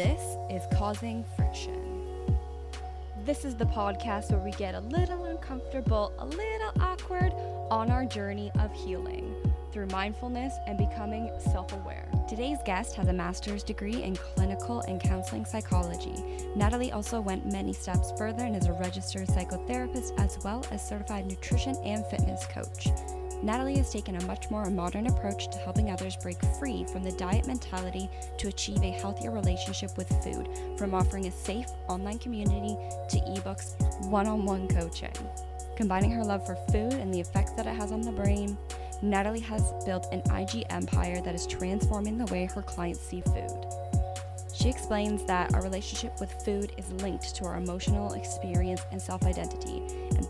this is Causing Friction. This is the podcast where we get a little uncomfortable, a little awkward on our journey of healing through mindfulness and becoming self aware. Today's guest has a master's degree in clinical and counseling psychology. Natalie also went many steps further and is a registered psychotherapist as well as certified nutrition and fitness coach. Natalie has taken a much more modern approach to helping others break free from the diet mentality to achieve a healthier relationship with food, from offering a safe online community to ebooks, one on one coaching. Combining her love for food and the effects that it has on the brain, Natalie has built an IG empire that is transforming the way her clients see food. She explains that our relationship with food is linked to our emotional experience and self identity.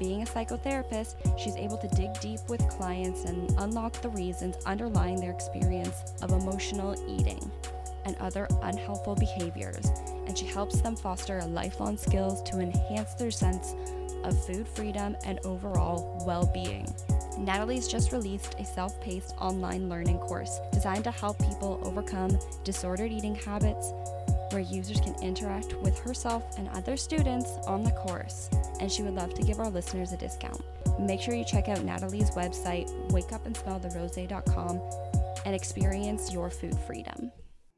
Being a psychotherapist, she's able to dig deep with clients and unlock the reasons underlying their experience of emotional eating and other unhelpful behaviors. And she helps them foster lifelong skills to enhance their sense of food freedom and overall well being. Natalie's just released a self paced online learning course designed to help people overcome disordered eating habits, where users can interact with herself and other students on the course. And she would love to give our listeners a discount. Make sure you check out Natalie's website, wakeupandspelltherose.com, and experience your food freedom.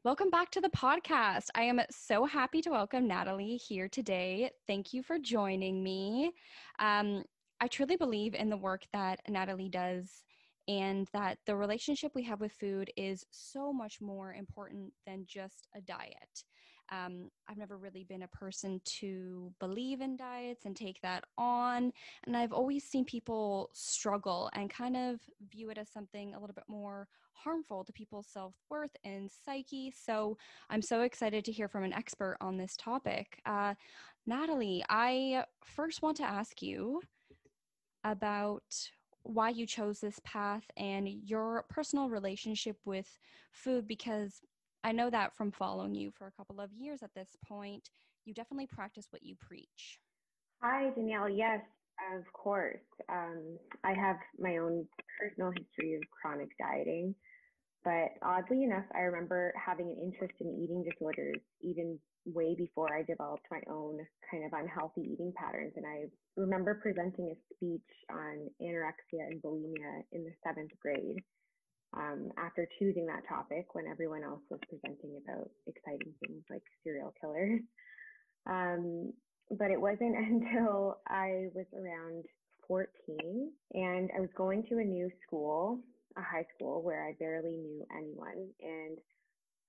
Welcome back to the podcast. I am so happy to welcome Natalie here today. Thank you for joining me. Um, I truly believe in the work that Natalie does and that the relationship we have with food is so much more important than just a diet. Um, I've never really been a person to believe in diets and take that on. And I've always seen people struggle and kind of view it as something a little bit more harmful to people's self worth and psyche. So I'm so excited to hear from an expert on this topic. Uh, Natalie, I first want to ask you about why you chose this path and your personal relationship with food because I know that from following you for a couple of years at this point, you definitely practice what you preach. Hi, Danielle. Yes, of course. Um, I have my own personal history of chronic dieting, but oddly enough, I remember having an interest in eating disorders even way before I developed my own kind of unhealthy eating patterns. And I remember presenting a speech on anorexia and bulimia in the seventh grade um, after choosing that topic when everyone else was presenting about exciting things like serial killers. Um, but it wasn't until I was around 14 and I was going to a new school, a high school where I barely knew anyone. And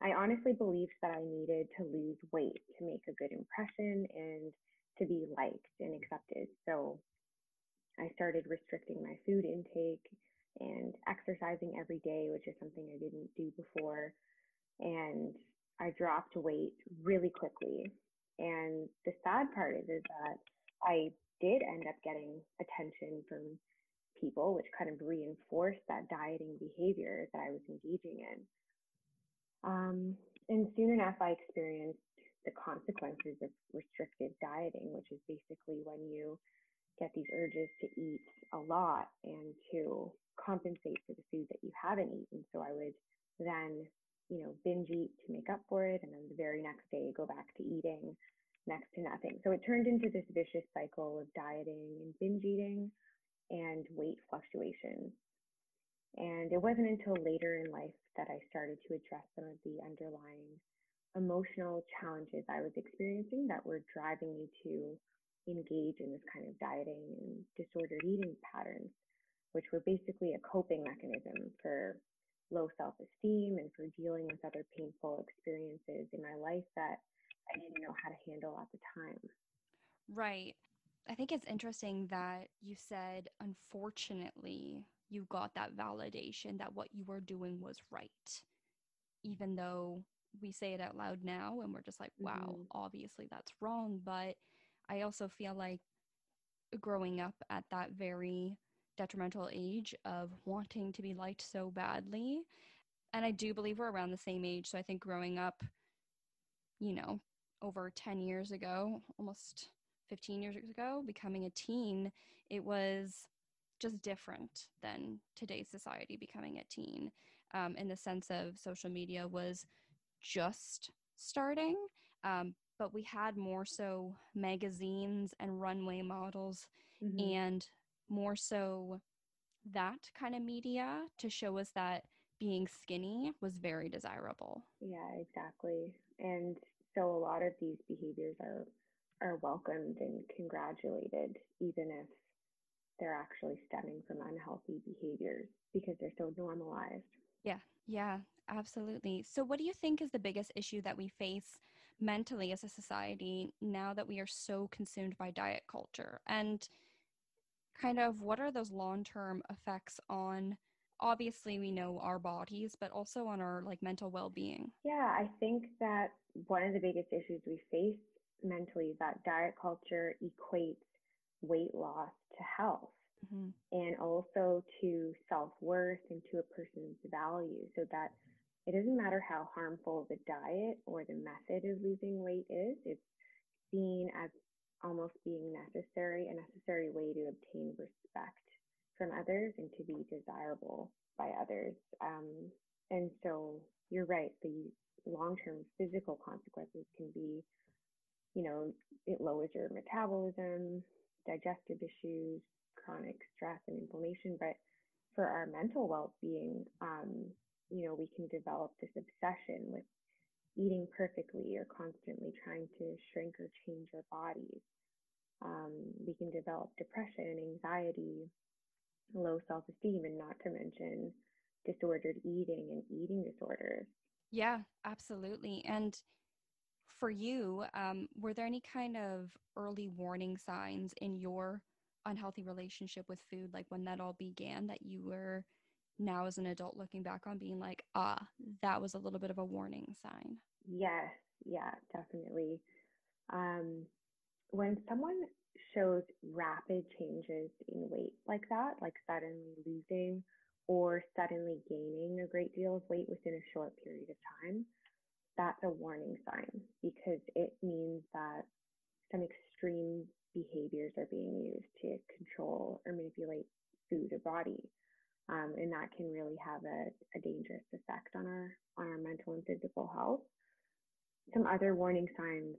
I honestly believed that I needed to lose weight to make a good impression and to be liked and accepted. So I started restricting my food intake and exercising every day, which is something I didn't do before. And I dropped weight really quickly. And the sad part is, is that I did end up getting attention from people, which kind of reinforced that dieting behavior that I was engaging in. Um, and soon enough, I experienced the consequences of restrictive dieting, which is basically when you get these urges to eat a lot and to compensate for the food that you haven't eaten. So I would then, you know, binge eat to make up for it, and then the very next day go back to eating next to nothing. So it turned into this vicious cycle of dieting and binge eating and weight fluctuations. And it wasn't until later in life that I started to address some of the underlying emotional challenges I was experiencing that were driving me to engage in this kind of dieting and disordered eating patterns, which were basically a coping mechanism for low self esteem and for dealing with other painful experiences in my life that I didn't know how to handle at the time. Right. I think it's interesting that you said, unfortunately, you got that validation that what you were doing was right, even though we say it out loud now and we're just like, wow, mm-hmm. obviously that's wrong. But I also feel like growing up at that very detrimental age of wanting to be liked so badly. And I do believe we're around the same age. So I think growing up, you know, over 10 years ago, almost 15 years ago, becoming a teen, it was just different than today's society becoming a teen um, in the sense of social media was just starting Um, but we had more so magazines and runway models mm-hmm. and more so that kind of media to show us that being skinny was very desirable. Yeah, exactly. And so a lot of these behaviors are are welcomed and congratulated even if they're actually stemming from unhealthy behaviors because they're so normalized. Yeah, yeah, absolutely. So, what do you think is the biggest issue that we face mentally as a society now that we are so consumed by diet culture? And kind of what are those long term effects on? Obviously, we know our bodies, but also on our like mental well being. Yeah, I think that one of the biggest issues we face mentally is that diet culture equates weight loss to health mm-hmm. and also to self worth and to a person's value so that it doesn't matter how harmful the diet or the method of losing weight is, it's seen as almost being necessary, a necessary way to obtain respect from others and to be desirable by others. Um, and so you're right, the long term physical consequences can be, you know, it lowers your metabolism, digestive issues, chronic stress and inflammation. But for our mental well being, um, you know, we can develop this obsession with eating perfectly or constantly trying to shrink or change our bodies. Um, we can develop depression, anxiety, low self esteem, and not to mention disordered eating and eating disorders. Yeah, absolutely. And for you, um, were there any kind of early warning signs in your unhealthy relationship with food, like when that all began, that you were now as an adult looking back on being like, ah, that was a little bit of a warning sign? Yes, yeah, definitely. Um, when someone shows rapid changes in weight like that, like suddenly losing or suddenly gaining a great deal of weight within a short period of time, that's a warning sign because it means that some extreme behaviors are being used to control or manipulate food or body. Um, and that can really have a, a dangerous effect on our on our mental and physical health. Some other warning signs: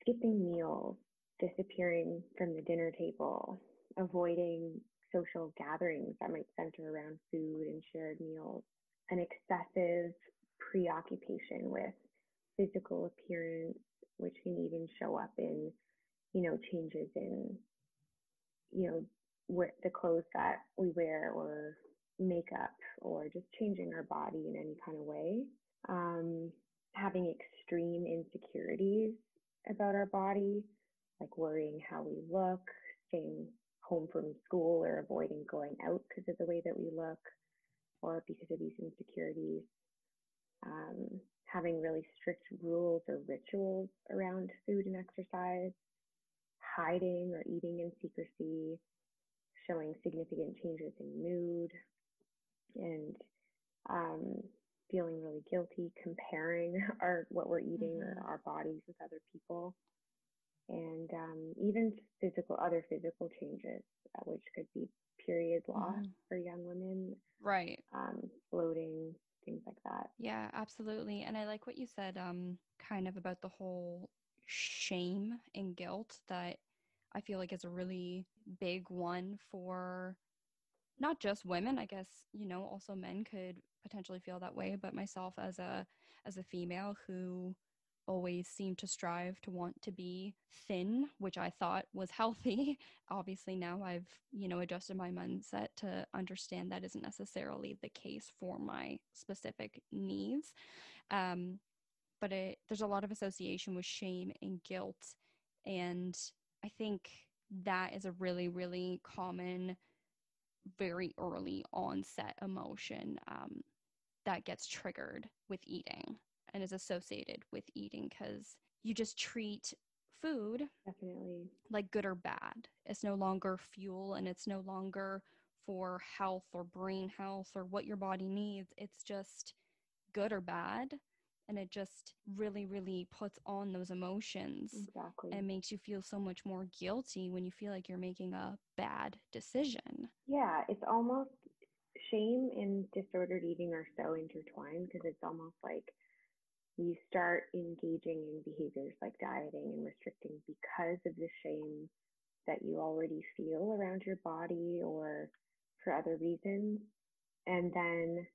skipping meals, disappearing from the dinner table, avoiding social gatherings that might center around food and shared meals, an excessive preoccupation with physical appearance, which can even show up in, you know, changes in, you know, the clothes that we wear or makeup or just changing our body in any kind of way. Um, having extreme insecurities about our body, like worrying how we look, staying home from school or avoiding going out because of the way that we look or because of these insecurities. Um, having really strict rules or rituals around food and exercise, hiding or eating in secrecy, showing significant changes in mood, and um, feeling really guilty, comparing our what we're eating mm-hmm. or our bodies with other people, and um, even physical other physical changes, uh, which could be period loss mm-hmm. for young women, right? Um, bloating, things like that. Yeah, absolutely. And I like what you said, um, kind of about the whole shame and guilt that I feel like is a really big one for not just women i guess you know also men could potentially feel that way but myself as a as a female who always seemed to strive to want to be thin which i thought was healthy. Obviously now i've you know adjusted my mindset to understand that isn't necessarily the case for my specific needs. Um, but it, there's a lot of association with shame and guilt and i think that is a really really common very early onset emotion um, that gets triggered with eating and is associated with eating because you just treat food definitely like good or bad. It's no longer fuel and it's no longer for health or brain health or what your body needs. It's just good or bad and it just really really puts on those emotions exactly and makes you feel so much more guilty when you feel like you're making a bad decision yeah it's almost shame and disordered eating are so intertwined because it's almost like you start engaging in behaviors like dieting and restricting because of the shame that you already feel around your body or for other reasons. And then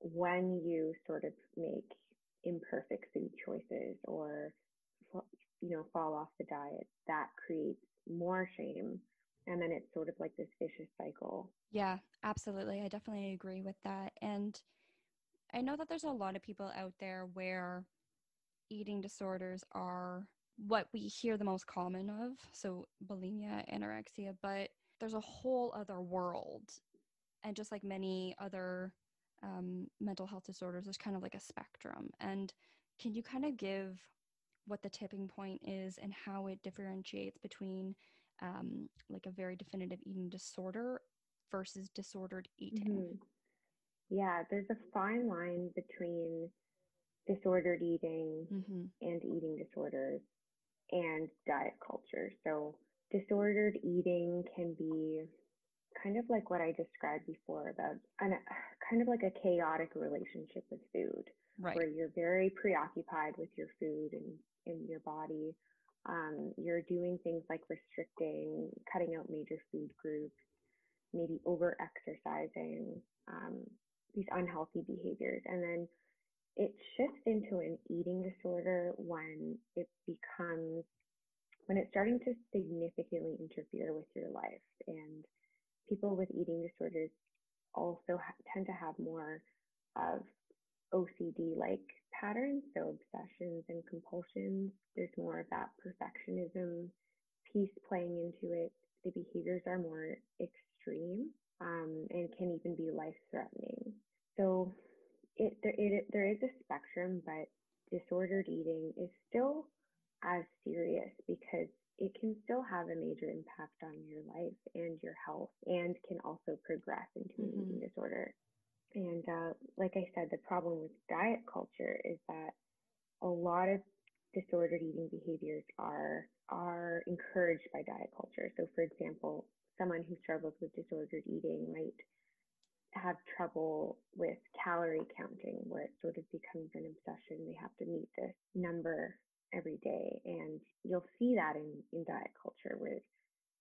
when you sort of make imperfect food choices or you know fall off the diet that creates more shame. And then it's sort of like this vicious cycle. Yeah absolutely. I definitely agree with that. And i know that there's a lot of people out there where eating disorders are what we hear the most common of so bulimia anorexia but there's a whole other world and just like many other um, mental health disorders there's kind of like a spectrum and can you kind of give what the tipping point is and how it differentiates between um, like a very definitive eating disorder versus disordered eating. Mm-hmm. Yeah, there's a fine line between disordered eating mm-hmm. and eating disorders and diet culture. So, disordered eating can be kind of like what I described before about an, kind of like a chaotic relationship with food, right. where you're very preoccupied with your food and in your body. Um, you're doing things like restricting, cutting out major food groups, maybe over exercising, um, these unhealthy behaviors. And then it shifts into an eating disorder when it becomes, when it's starting to significantly interfere with your life. And people with eating disorders also ha- tend to have more of OCD like patterns, so obsessions and compulsions. There's more of that perfectionism piece playing into it. The behaviors are more extreme um, and can even be life threatening. So it there, it there is a spectrum, but disordered eating is still as serious because it can still have a major impact on your life and your health and can also progress into mm-hmm. an eating disorder. And uh, like I said, the problem with diet culture is that a lot of disordered eating behaviors are are encouraged by diet culture. So, for example, someone who struggles with disordered eating might have trouble with calorie counting, where it sort of becomes an obsession. They have to meet this number every day, and you'll see that in in diet culture, where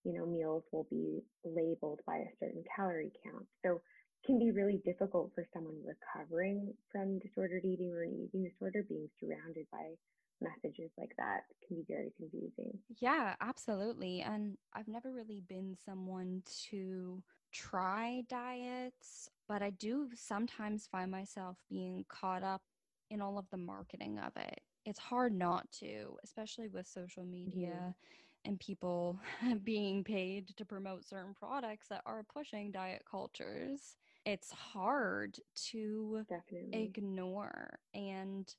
you know meals will be labeled by a certain calorie count. So can be really difficult for someone recovering from disordered eating or an eating disorder being surrounded by messages like that can be very confusing. Yeah, absolutely. And I've never really been someone to try diets, but I do sometimes find myself being caught up in all of the marketing of it. It's hard not to, especially with social media. Mm-hmm and people being paid to promote certain products that are pushing diet cultures it's hard to Definitely. ignore. And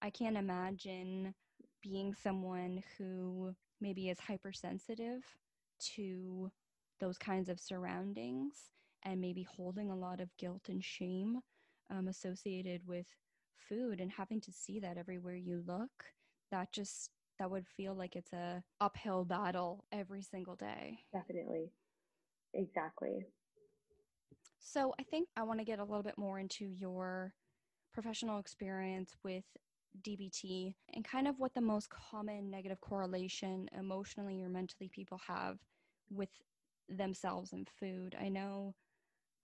I can't imagine being someone who maybe is hypersensitive to those kinds of surroundings and maybe holding a lot of guilt and shame um, associated with food and having to see that everywhere you look that just that would feel like it's a uphill battle every single day. Definitely. Exactly. So I think I want to get a little bit more into your professional experience with DBT and kind of what the most common negative correlation emotionally or mentally people have with themselves and food. I know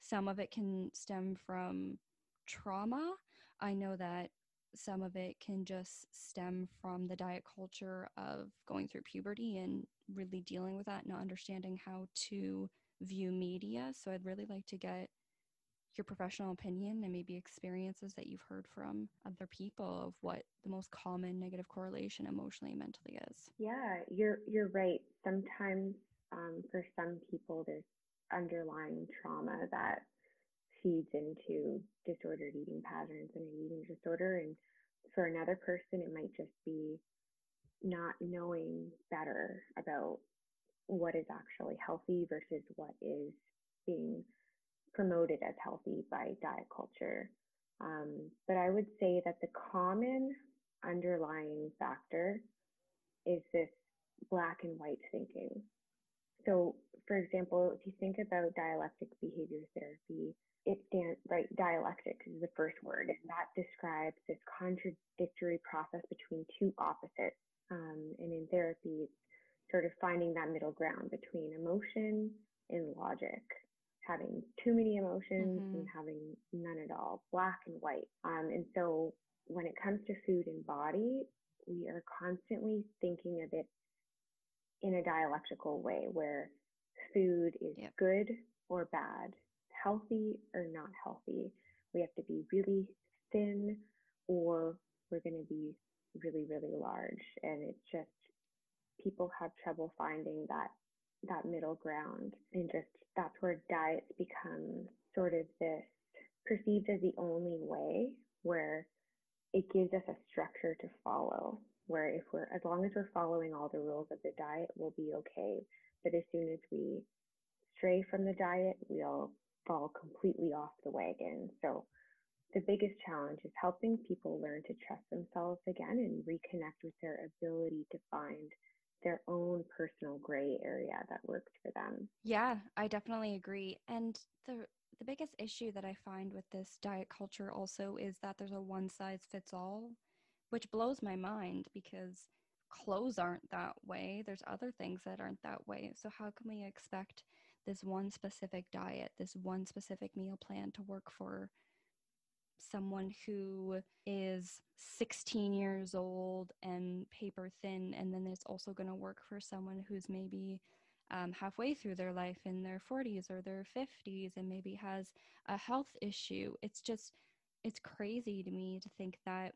some of it can stem from trauma. I know that some of it can just stem from the diet culture of going through puberty and really dealing with that, not understanding how to view media. So I'd really like to get your professional opinion and maybe experiences that you've heard from other people of what the most common negative correlation emotionally and mentally is. Yeah, you're you're right. Sometimes um, for some people there's underlying trauma that feeds into disordered eating patterns and an eating disorder and for another person it might just be not knowing better about what is actually healthy versus what is being promoted as healthy by diet culture. Um, but I would say that the common underlying factor is this black and white thinking. So, for example, if you think about dialectic behavior therapy, it stands right. Dialectic is the first word, and that describes this contradictory process between two opposites. Um, and in therapy, it's sort of finding that middle ground between emotion and logic, having too many emotions mm-hmm. and having none at all, black and white. Um, and so when it comes to food and body, we are constantly thinking of it in a dialectical way where food is yep. good or bad, healthy or not healthy. We have to be really thin or we're going to be really, really large. And it's just people have trouble finding that that middle ground and just that's where diets become sort of this perceived as the only way where it gives us a structure to follow where if we're as long as we're following all the rules of the diet we'll be okay but as soon as we stray from the diet we'll fall completely off the wagon so the biggest challenge is helping people learn to trust themselves again and reconnect with their ability to find their own personal gray area that works for them. Yeah, I definitely agree. And the the biggest issue that I find with this diet culture also is that there's a one size fits all, which blows my mind because clothes aren't that way. There's other things that aren't that way. So how can we expect this one specific diet, this one specific meal plan to work for someone who is 16 years old and paper thin, and then it's also going to work for someone who's maybe um, halfway through their life in their 40s or their 50s and maybe has a health issue. It's just, it's crazy to me to think that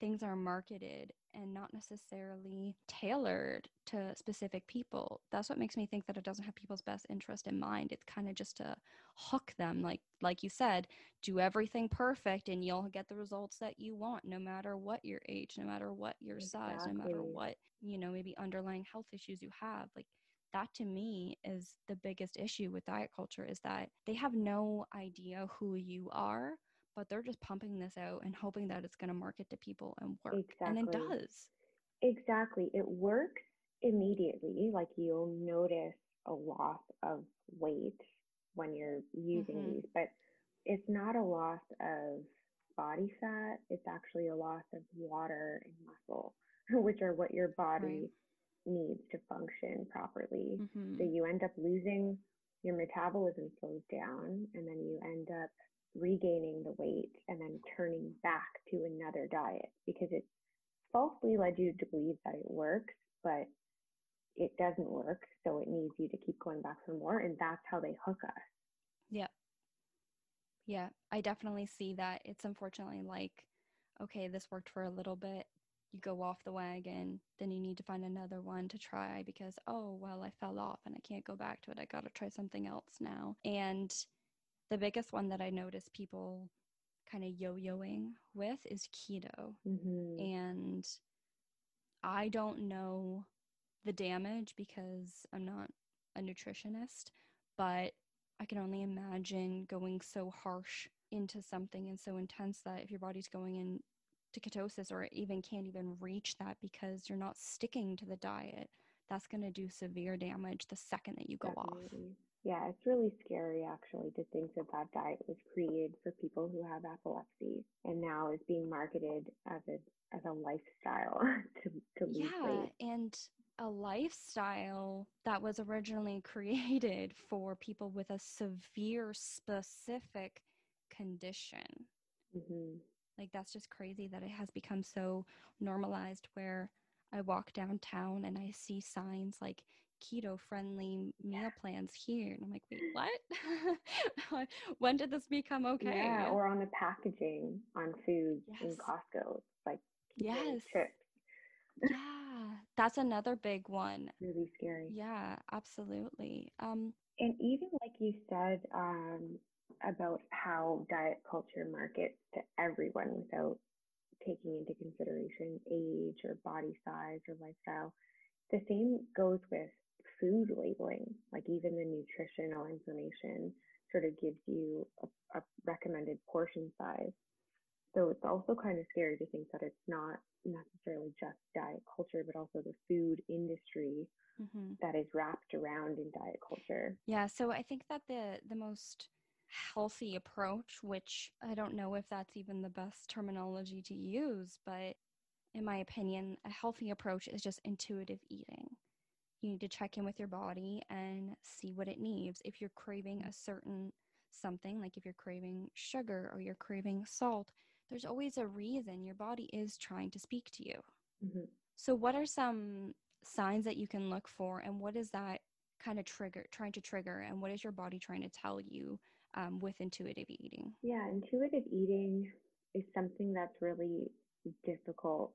things are marketed and not necessarily tailored to specific people. That's what makes me think that it doesn't have people's best interest in mind. It's kind of just to hook them like like you said, do everything perfect and you'll get the results that you want no matter what your age, no matter what your exactly. size, no matter what, you know, maybe underlying health issues you have. Like that to me is the biggest issue with diet culture is that they have no idea who you are but they're just pumping this out and hoping that it's going to market to people and work. Exactly. And it does. Exactly. It works immediately. Like you'll notice a loss of weight when you're using mm-hmm. these, but it's not a loss of body fat. It's actually a loss of water and muscle, which are what your body right. needs to function properly. Mm-hmm. So you end up losing your metabolism slows down and then you end up regaining the weight and then turning back to another diet because it falsely led you to believe that it works, but it doesn't work. So it needs you to keep going back for more. And that's how they hook us. Yeah. Yeah. I definitely see that. It's unfortunately like, okay, this worked for a little bit. You go off the wagon, then you need to find another one to try because, oh, well, I fell off and I can't go back to it. I got to try something else now. And the biggest one that I notice people kind of yo yoing with is keto. Mm-hmm. And I don't know the damage because I'm not a nutritionist, but I can only imagine going so harsh into something and so intense that if your body's going into ketosis or even can't even reach that because you're not sticking to the diet, that's going to do severe damage the second that you go Definitely. off. Yeah, it's really scary actually to think that that diet was created for people who have epilepsy and now is being marketed as a as a lifestyle to to lose yeah, weight. and a lifestyle that was originally created for people with a severe specific condition. Mm-hmm. Like that's just crazy that it has become so normalized where I walk downtown and I see signs like keto friendly meal plans here. And I'm like, wait, what? when did this become okay? Yeah, or on the packaging on food yes. in Costco. It's like yes. chips. yeah, that's another big one. Really scary. Yeah, absolutely. Um, and even like you said um, about how diet culture markets to everyone without taking into consideration age or body size or lifestyle. The same goes with food labeling, like even the nutritional information sort of gives you a, a recommended portion size. So it's also kind of scary to think that it's not necessarily just diet culture, but also the food industry mm-hmm. that is wrapped around in diet culture. Yeah. So I think that the the most healthy approach, which I don't know if that's even the best terminology to use, but in my opinion, a healthy approach is just intuitive eating. You need to check in with your body and see what it needs. If you're craving a certain something, like if you're craving sugar or you're craving salt, there's always a reason your body is trying to speak to you. Mm-hmm. So, what are some signs that you can look for, and what is that kind of trigger, trying to trigger, and what is your body trying to tell you um, with intuitive eating? Yeah, intuitive eating is something that's really difficult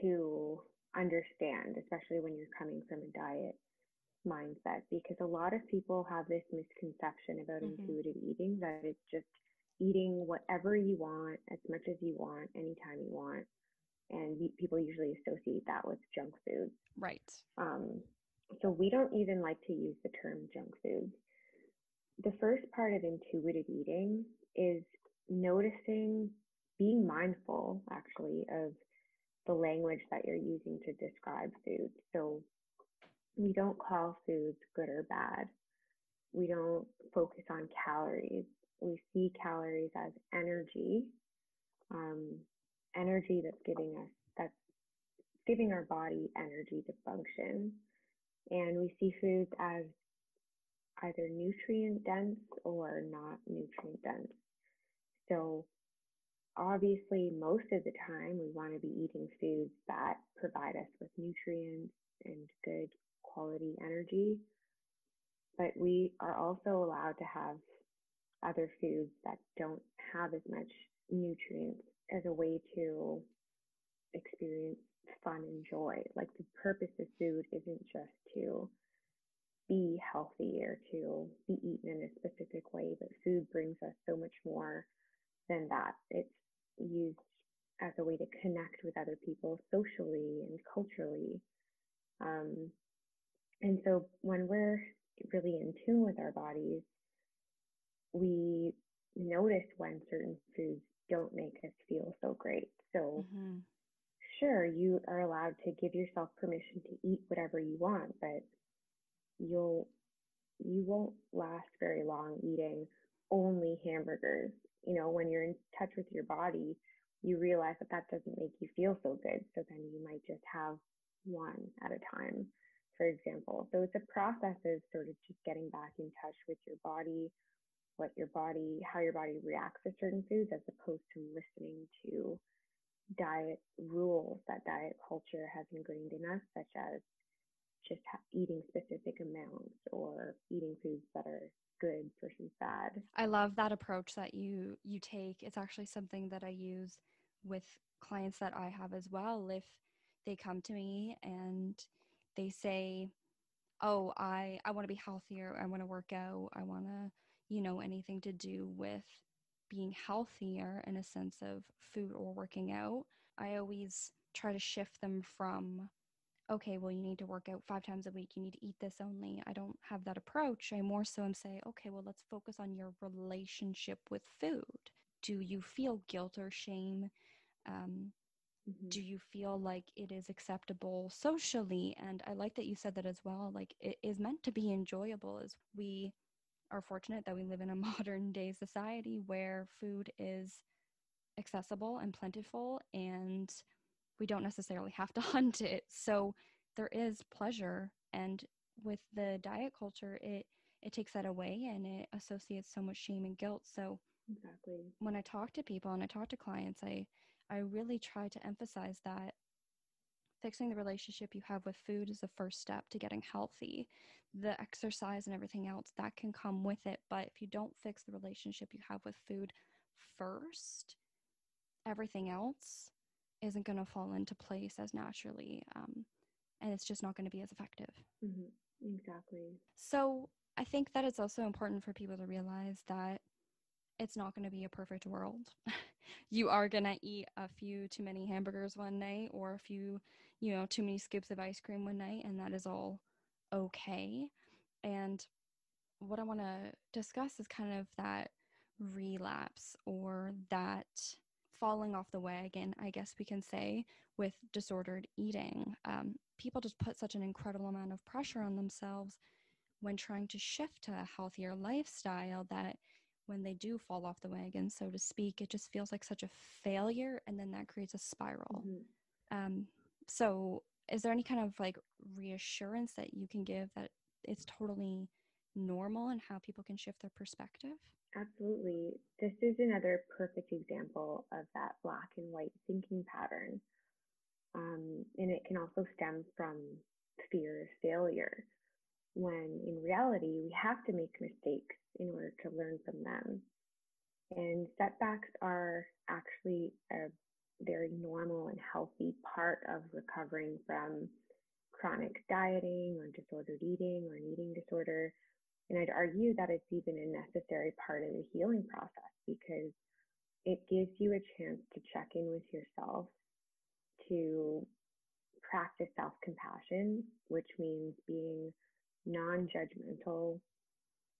to understand, especially when you're coming from a diet mindset, because a lot of people have this misconception about mm-hmm. intuitive eating that it's just eating whatever you want, as much as you want, anytime you want. And people usually associate that with junk food. Right. Um, so we don't even like to use the term junk food. The first part of intuitive eating is noticing, being mindful actually of the language that you're using to describe food. So we don't call foods good or bad. We don't focus on calories we see calories as energy, um, energy that's giving us, that's giving our body energy to function. And we see foods as either nutrient dense or not nutrient dense. So obviously most of the time we want to be eating foods that provide us with nutrients and good quality energy. But we are also allowed to have other foods that don't have as much nutrients as a way to experience fun and joy. Like the purpose of food isn't just to be healthy or to be eaten in a specific way, but food brings us so much more than that. It's used as a way to connect with other people socially and culturally. Um, and so when we're really in tune with our bodies, we notice when certain foods don't make us feel so great. So, mm-hmm. sure, you are allowed to give yourself permission to eat whatever you want, but you'll you won't last very long eating only hamburgers. You know, when you're in touch with your body, you realize that that doesn't make you feel so good. So then you might just have one at a time, for example. So it's a process of sort of just getting back in touch with your body, what your body, how your body reacts to certain foods, as opposed to listening to diet rules that diet culture has ingrained in us, such as just eating specific amounts or eating foods that are good versus bad. I love that approach that you you take. It's actually something that I use with clients that I have as well. If they come to me and they say, "Oh, I I want to be healthier. I want to work out. I want to you know, anything to do with being healthier in a sense of food or working out, I always try to shift them from, okay, well, you need to work out five times a week, you need to eat this only. I don't have that approach. I more so am saying, okay, well, let's focus on your relationship with food. Do you feel guilt or shame? Um, Mm-hmm. do you feel like it is acceptable socially and i like that you said that as well like it is meant to be enjoyable as we are fortunate that we live in a modern day society where food is accessible and plentiful and we don't necessarily have to hunt it. So there is pleasure and with the diet culture it it takes that away and it associates so much shame and guilt. So exactly. When I talk to people and I talk to clients, I I really try to emphasize that fixing the relationship you have with food is the first step to getting healthy. The exercise and everything else that can come with it. But if you don't fix the relationship you have with food first, everything else isn't going to fall into place as naturally. Um, and it's just not going to be as effective. Mm-hmm. Exactly. So I think that it's also important for people to realize that it's not going to be a perfect world. you are going to eat a few too many hamburgers one night or a few, you know, too many scoops of ice cream one night, and that is all okay. And what I want to discuss is kind of that relapse or that falling off the wagon, I guess we can say, with disordered eating. Um, people just put such an incredible amount of pressure on themselves when trying to shift to a healthier lifestyle that when they do fall off the wagon, so to speak, it just feels like such a failure, and then that creates a spiral. Mm-hmm. Um, so, is there any kind of like reassurance that you can give that it's totally normal and how people can shift their perspective? Absolutely. This is another perfect example of that black and white thinking pattern. Um, and it can also stem from fear of failure, when in reality, we have to make mistakes in order to learn from them. And setbacks are actually a very normal and healthy part of recovering from chronic dieting or disordered eating or an eating disorder. And I'd argue that it's even a necessary part of the healing process because it gives you a chance to check in with yourself, to practice self compassion, which means being non judgmental,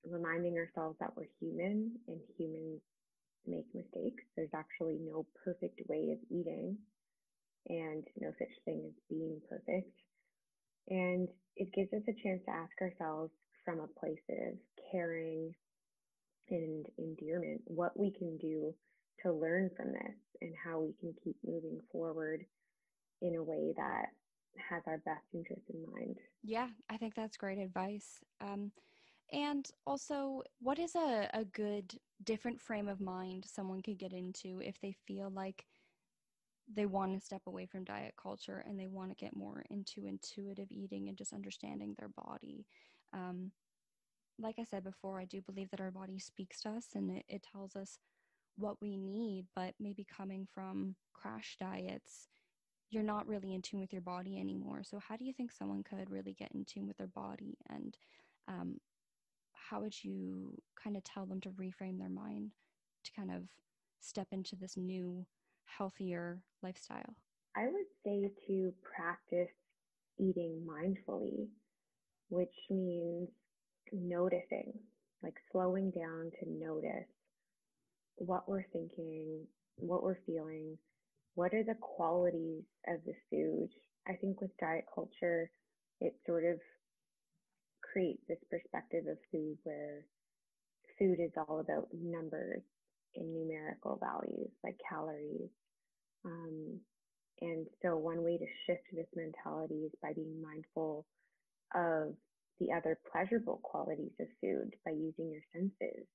reminding ourselves that we're human and humans make mistakes. There's actually no perfect way of eating and no such thing as being perfect. And it gives us a chance to ask ourselves from a place of caring and endearment what we can do to learn from this and how we can keep moving forward in a way that has our best interest in mind. Yeah, I think that's great advice. Um, and also, what is a, a good different frame of mind someone could get into if they feel like they want to step away from diet culture and they want to get more into intuitive eating and just understanding their body. Um, like I said before, I do believe that our body speaks to us and it, it tells us what we need, but maybe coming from crash diets, you're not really in tune with your body anymore. So, how do you think someone could really get in tune with their body? And um, how would you kind of tell them to reframe their mind to kind of step into this new healthier lifestyle? I would say to practice eating mindfully, which means noticing, like slowing down to notice what we're thinking, what we're feeling, what are the qualities of the food. I think with diet culture, it sort of creates this perspective of food where food is all about numbers and numerical values like calories um, and so, one way to shift this mentality is by being mindful of the other pleasurable qualities of food by using your senses.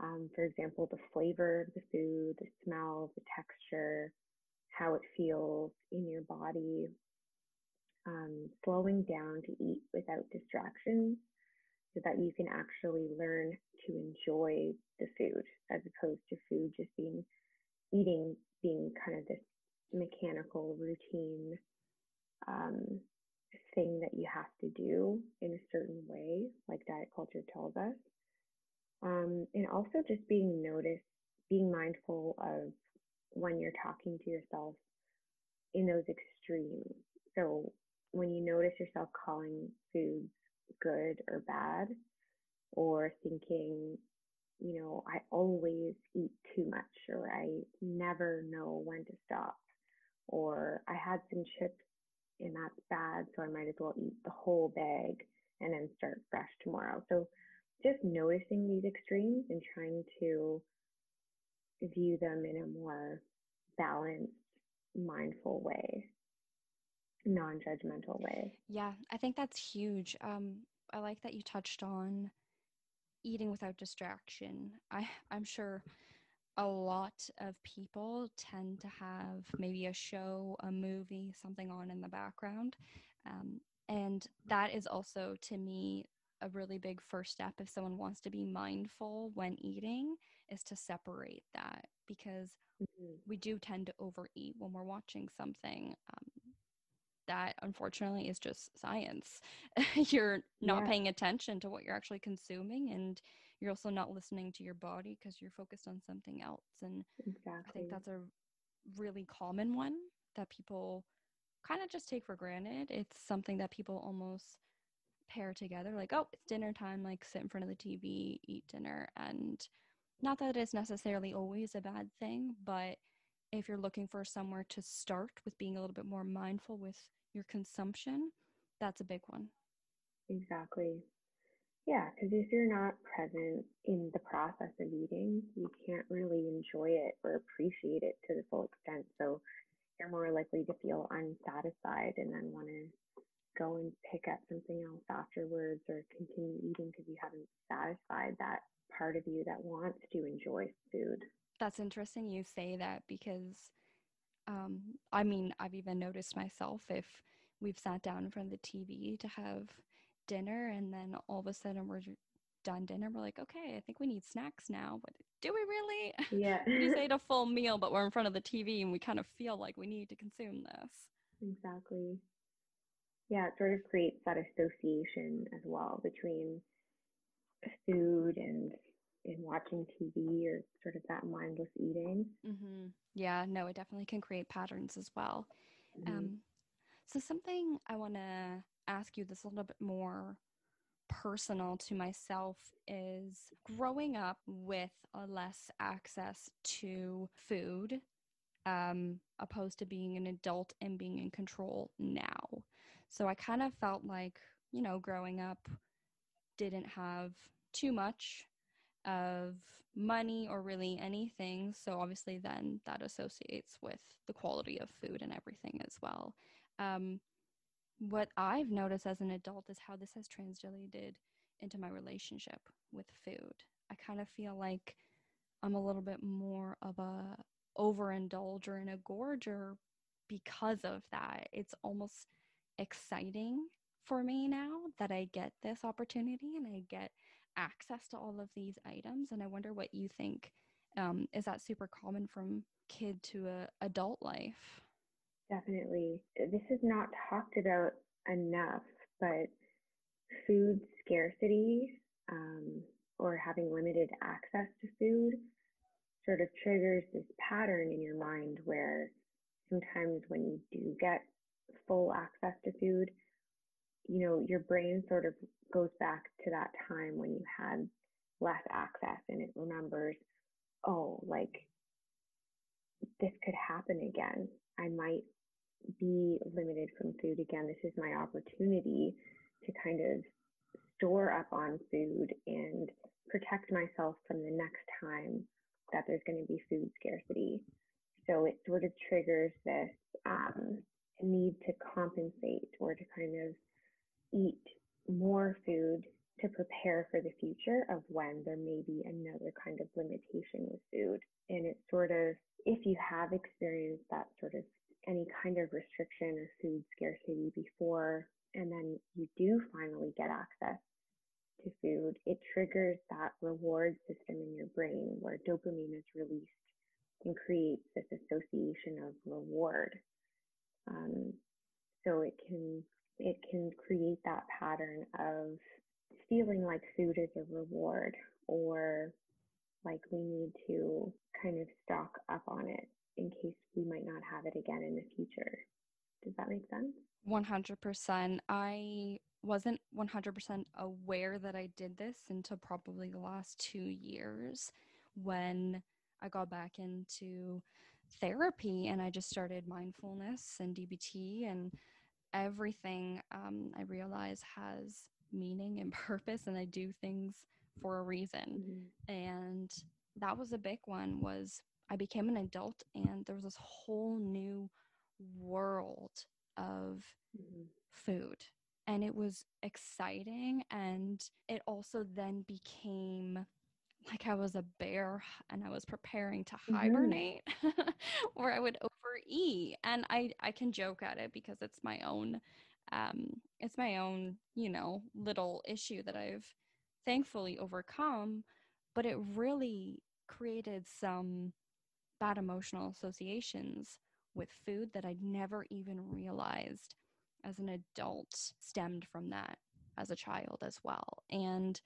Um, for example, the flavor of the food, the smell, the texture, how it feels in your body. Um, slowing down to eat without distractions so that you can actually learn to enjoy the food as opposed to food just being eating being kind of this mechanical routine um, thing that you have to do in a certain way, like diet culture tells us. Um, and also just being noticed, being mindful of when you're talking to yourself in those extremes. So when you notice yourself calling foods good or bad, or thinking you know, I always eat too much or I never know when to stop or I had some chips and that's bad, so I might as well eat the whole bag and then start fresh tomorrow. So just noticing these extremes and trying to view them in a more balanced, mindful way, non judgmental way. Yeah, I think that's huge. Um, I like that you touched on eating without distraction. I, I'm sure a lot of people tend to have maybe a show, a movie, something on in the background. Um, and that is also, to me, a really big first step if someone wants to be mindful when eating is to separate that because mm-hmm. we do tend to overeat when we're watching something um, that unfortunately is just science. you're not yeah. paying attention to what you're actually consuming and you're also not listening to your body because you're focused on something else. And exactly. I think that's a really common one that people kind of just take for granted. It's something that people almost pair together like, oh, it's dinner time, like sit in front of the TV, eat dinner. And not that it's necessarily always a bad thing, but if you're looking for somewhere to start with being a little bit more mindful with your consumption, that's a big one. Exactly. Yeah, because if you're not present in the process of eating, you can't really enjoy it or appreciate it to the full extent. So you're more likely to feel unsatisfied and then want to go and pick up something else afterwards or continue eating because you haven't satisfied that part of you that wants to enjoy food. That's interesting you say that because um, I mean, I've even noticed myself if we've sat down in front of the TV to have dinner and then all of a sudden we're done dinner we're like okay i think we need snacks now but do we really? Yeah. We just ate a full meal but we're in front of the tv and we kind of feel like we need to consume this. Exactly. Yeah it sort of creates that association as well between food and and watching tv or sort of that mindless eating. Mm-hmm. yeah no it definitely can create patterns as well. Mm-hmm. um, so something i want to ask you this a little bit more personal to myself is growing up with a less access to food um, opposed to being an adult and being in control now. So I kind of felt like, you know, growing up didn't have too much of money or really anything. So obviously, then that associates with the quality of food and everything as well. Um, what I've noticed as an adult is how this has translated into my relationship with food. I kind of feel like I'm a little bit more of a overindulger and a gorger because of that. It's almost exciting for me now that I get this opportunity and I get access to all of these items. And I wonder what you think. Um, is that super common from kid to a adult life? Definitely. This is not talked about enough, but food scarcity um, or having limited access to food sort of triggers this pattern in your mind where sometimes when you do get full access to food, you know, your brain sort of goes back to that time when you had less access and it remembers, oh, like this could happen again. I might be limited from food again, this is my opportunity to kind of store up on food and protect myself from the next time that there's going to be food scarcity. So it sort of triggers this um, need to compensate or to kind of eat more food to prepare for the future of when there may be another kind of limitation with food. And it's sort of, if you have experienced that sort of any kind of restriction or food scarcity before, and then you do finally get access to food, it triggers that reward system in your brain where dopamine is released and creates this association of reward. Um, so it can it can create that pattern of feeling like food is a reward or like we need to kind of stock up on it in case we might not have it again in the future. Does that make sense? 100%. I wasn't 100% aware that I did this until probably the last two years when I got back into therapy and I just started mindfulness and DBT and everything um, I realize has meaning and purpose and I do things for a reason. Mm-hmm. And that was a big one was I became an adult and there was this whole new world of mm-hmm. food. And it was exciting. And it also then became like I was a bear and I was preparing to mm-hmm. hibernate mm-hmm. or I would overeat. And I, I can joke at it because it's my own um it's my own, you know, little issue that I've thankfully overcome. But it really created some bad emotional associations with food that I'd never even realized as an adult stemmed from that as a child as well. And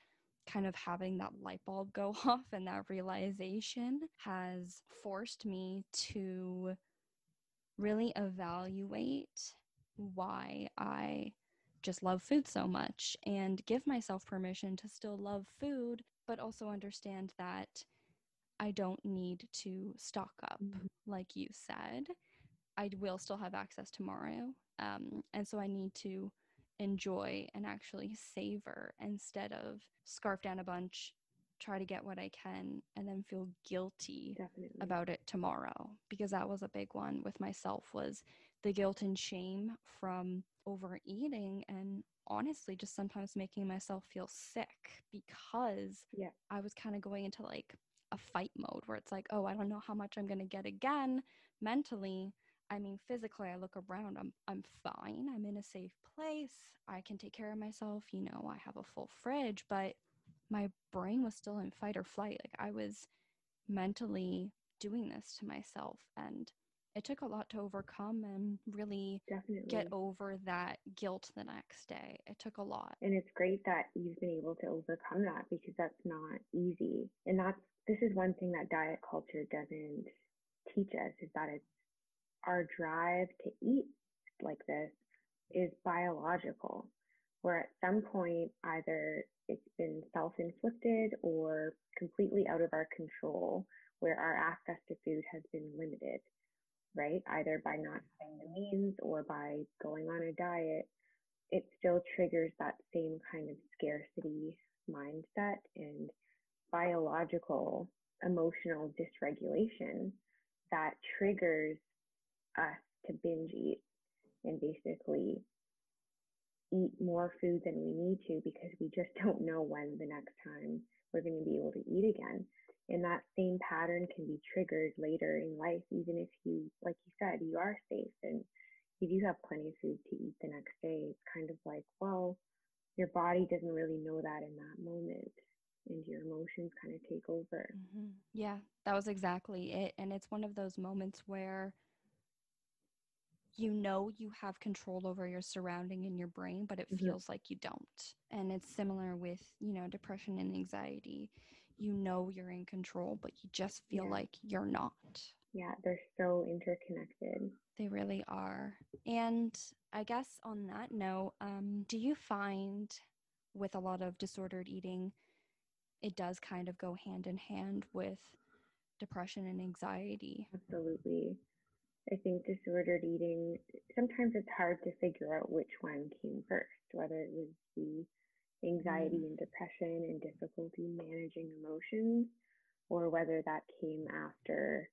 kind of having that light bulb go off and that realization has forced me to really evaluate why I just love food so much and give myself permission to still love food, but also understand that I don't need to stock up, mm-hmm. like you said. I will still have access tomorrow. Um, and so I need to enjoy and actually savor instead of scarf down a bunch, try to get what I can, and then feel guilty Definitely. about it tomorrow. Because that was a big one with myself was the guilt and shame from overeating and honestly just sometimes making myself feel sick because yeah. I was kind of going into like a fight mode where it's like, oh, I don't know how much I'm going to get again mentally. I mean, physically, I look around, I'm, I'm fine. I'm in a safe place. I can take care of myself. You know, I have a full fridge, but my brain was still in fight or flight. Like I was mentally doing this to myself. And it took a lot to overcome and really Definitely. get over that guilt the next day. It took a lot. And it's great that you've been able to overcome that because that's not easy. And that's this is one thing that diet culture doesn't teach us is that it's our drive to eat like this is biological, where at some point either it's been self inflicted or completely out of our control, where our access to food has been limited right? Either by not having the means or by going on a diet, it still triggers that same kind of scarcity mindset and biological emotional dysregulation that triggers us to binge eat and basically eat more food than we need to because we just don't know when the next time we're going to be able to eat again. And that same pattern can be triggered later in life even if you like you said you are safe and you do have plenty of food to eat the next day. It's kind of like well your body doesn't really know that in that moment and your emotions kind of take over mm-hmm. yeah that was exactly it and it's one of those moments where you know you have control over your surrounding in your brain but it mm-hmm. feels like you don't and it's similar with you know depression and anxiety you know you're in control, but you just feel yeah. like you're not. Yeah, they're so interconnected. They really are. And I guess on that note, um, do you find with a lot of disordered eating, it does kind of go hand in hand with depression and anxiety? Absolutely. I think disordered eating, sometimes it's hard to figure out which one came first, whether it was the anxiety mm. and depression and difficulty managing emotions, or whether that came after,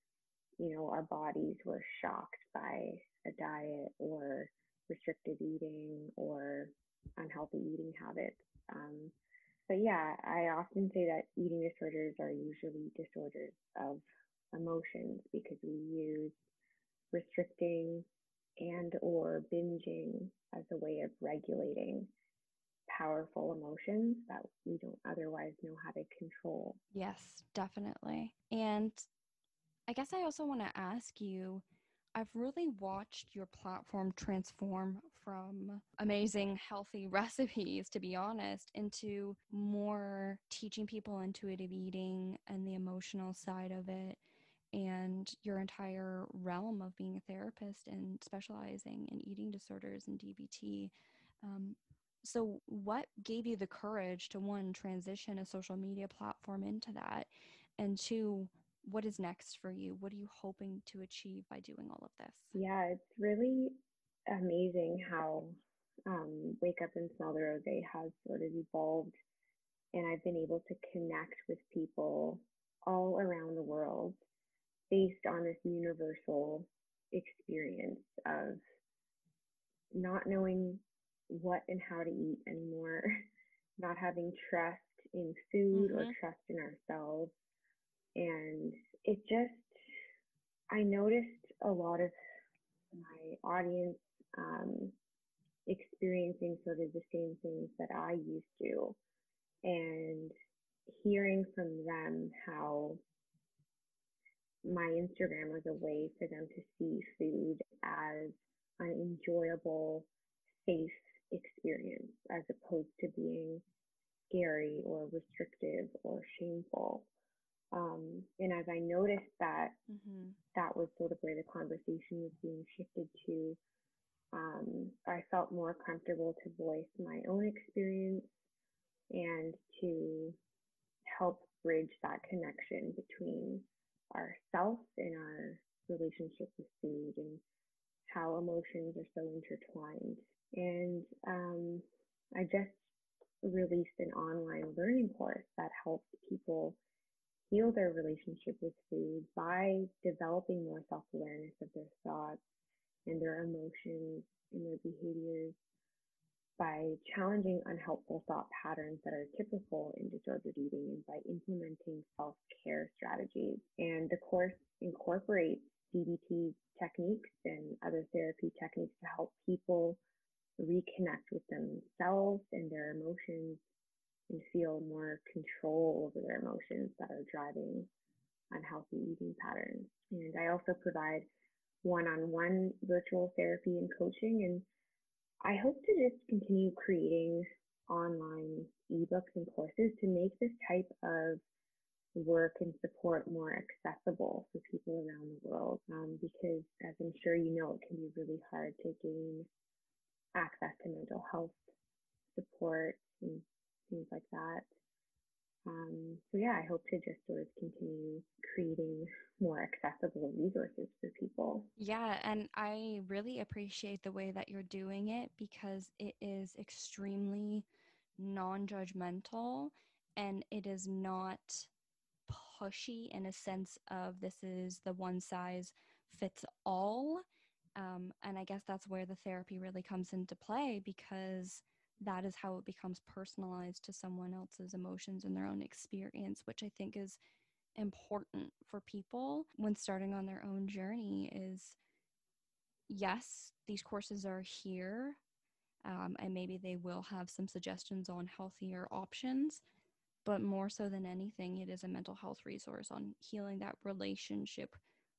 you know, our bodies were shocked by a diet or restricted eating or unhealthy eating habits. Um, but yeah, I often say that eating disorders are usually disorders of emotions because we use restricting and or binging as a way of regulating powerful emotions that we don't otherwise know how to control. Yes, definitely. And I guess I also want to ask you I've really watched your platform transform from amazing healthy recipes, to be honest, into more teaching people intuitive eating and the emotional side of it and your entire realm of being a therapist and specializing in eating disorders and DBT. Um, so what gave you the courage to one transition a social media platform into that? And two what is next for you? What are you hoping to achieve by doing all of this? Yeah it's really amazing how um, wake up and smell the rose has sort of evolved and i've been able to connect with people all around the world based on this universal experience of not knowing what and how to eat anymore, not having trust in food mm-hmm. or trust in ourselves. And it just, I noticed a lot of my audience um, experiencing sort of the same things that I used to. And hearing from them how my Instagram was a way for them to see food as an enjoyable, safe experience as opposed to being scary or restrictive or shameful. Um, and as I noticed that, mm-hmm. that was sort of where the conversation was being shifted to. Um, I felt more comfortable to voice my own experience and to help bridge that connection between ourself and our relationship with food and how emotions are so intertwined. And um, I just released an online learning course that helps people heal their relationship with food by developing more self awareness of their thoughts and their emotions and their behaviors by challenging unhelpful thought patterns that are typical in disordered eating and by implementing self care strategies. And the course incorporates DBT techniques and other therapy techniques to help people reconnect with themselves and their emotions and feel more control over their emotions that are driving unhealthy eating patterns. And I also provide one on one virtual therapy and coaching. And I hope to just continue creating online ebooks and courses to make this type of work and support more accessible for people around the world. Um, because, as I'm sure you know, it can be really hard to gain access to mental health support and things like that. Um, so yeah, I hope to just sort of continue creating more accessible resources for people. Yeah, and I really appreciate the way that you're doing it because it is extremely non-judgmental and it is not pushy in a sense of this is the one size fits all. Um, and I guess that's where the therapy really comes into play because that is how it becomes personalized to someone else's emotions and their own experience, which I think is important for people when starting on their own journey is yes, these courses are here. Um, and maybe they will have some suggestions on healthier options. But more so than anything, it is a mental health resource on healing that relationship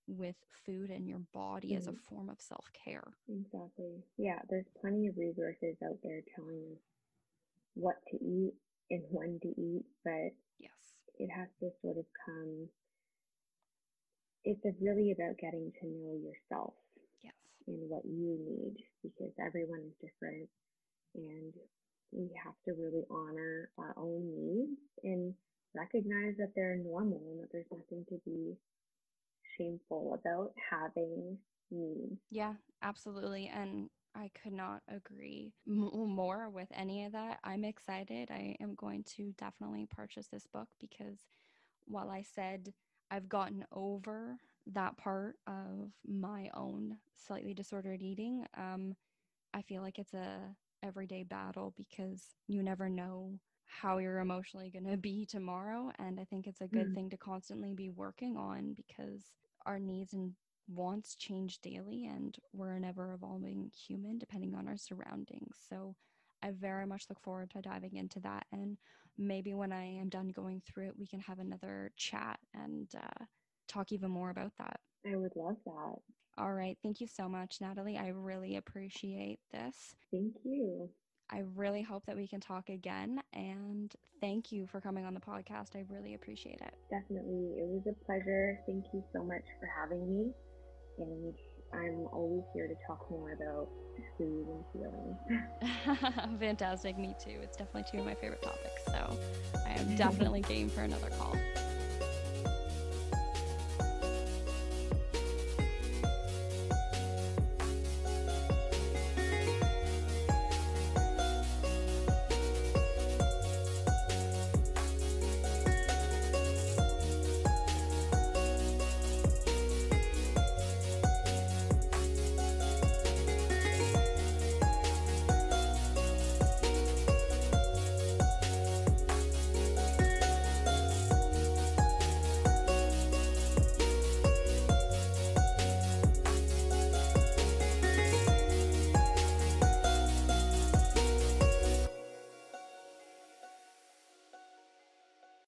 with food and your body mm-hmm. as a mm-hmm. form of self care. Exactly. Yeah, there's plenty of resources out there telling us what to eat and when to eat, but yes, it has to sort of come. It's really about getting to know yourself. Yes. And what you need because everyone is different and we have to really honor our own needs and recognize that they're normal and that there's nothing to be shameful about having needs. Yeah, absolutely. And I could not agree more with any of that. I'm excited. I am going to definitely purchase this book because while I said I've gotten over that part of my own slightly disordered eating, um, I feel like it's a everyday battle because you never know how you're emotionally going to be tomorrow and i think it's a good mm. thing to constantly be working on because our needs and wants change daily and we're an ever evolving human depending on our surroundings. So I very much look forward to diving into that. And maybe when I am done going through it, we can have another chat and uh, talk even more about that. I would love that. All right. Thank you so much, Natalie. I really appreciate this. Thank you. I really hope that we can talk again. And thank you for coming on the podcast. I really appreciate it. Definitely. It was a pleasure. Thank you so much for having me. And I'm always here to talk more about food and feelings. Fantastic. Me too. It's definitely two of my favorite topics. So I am definitely game for another call.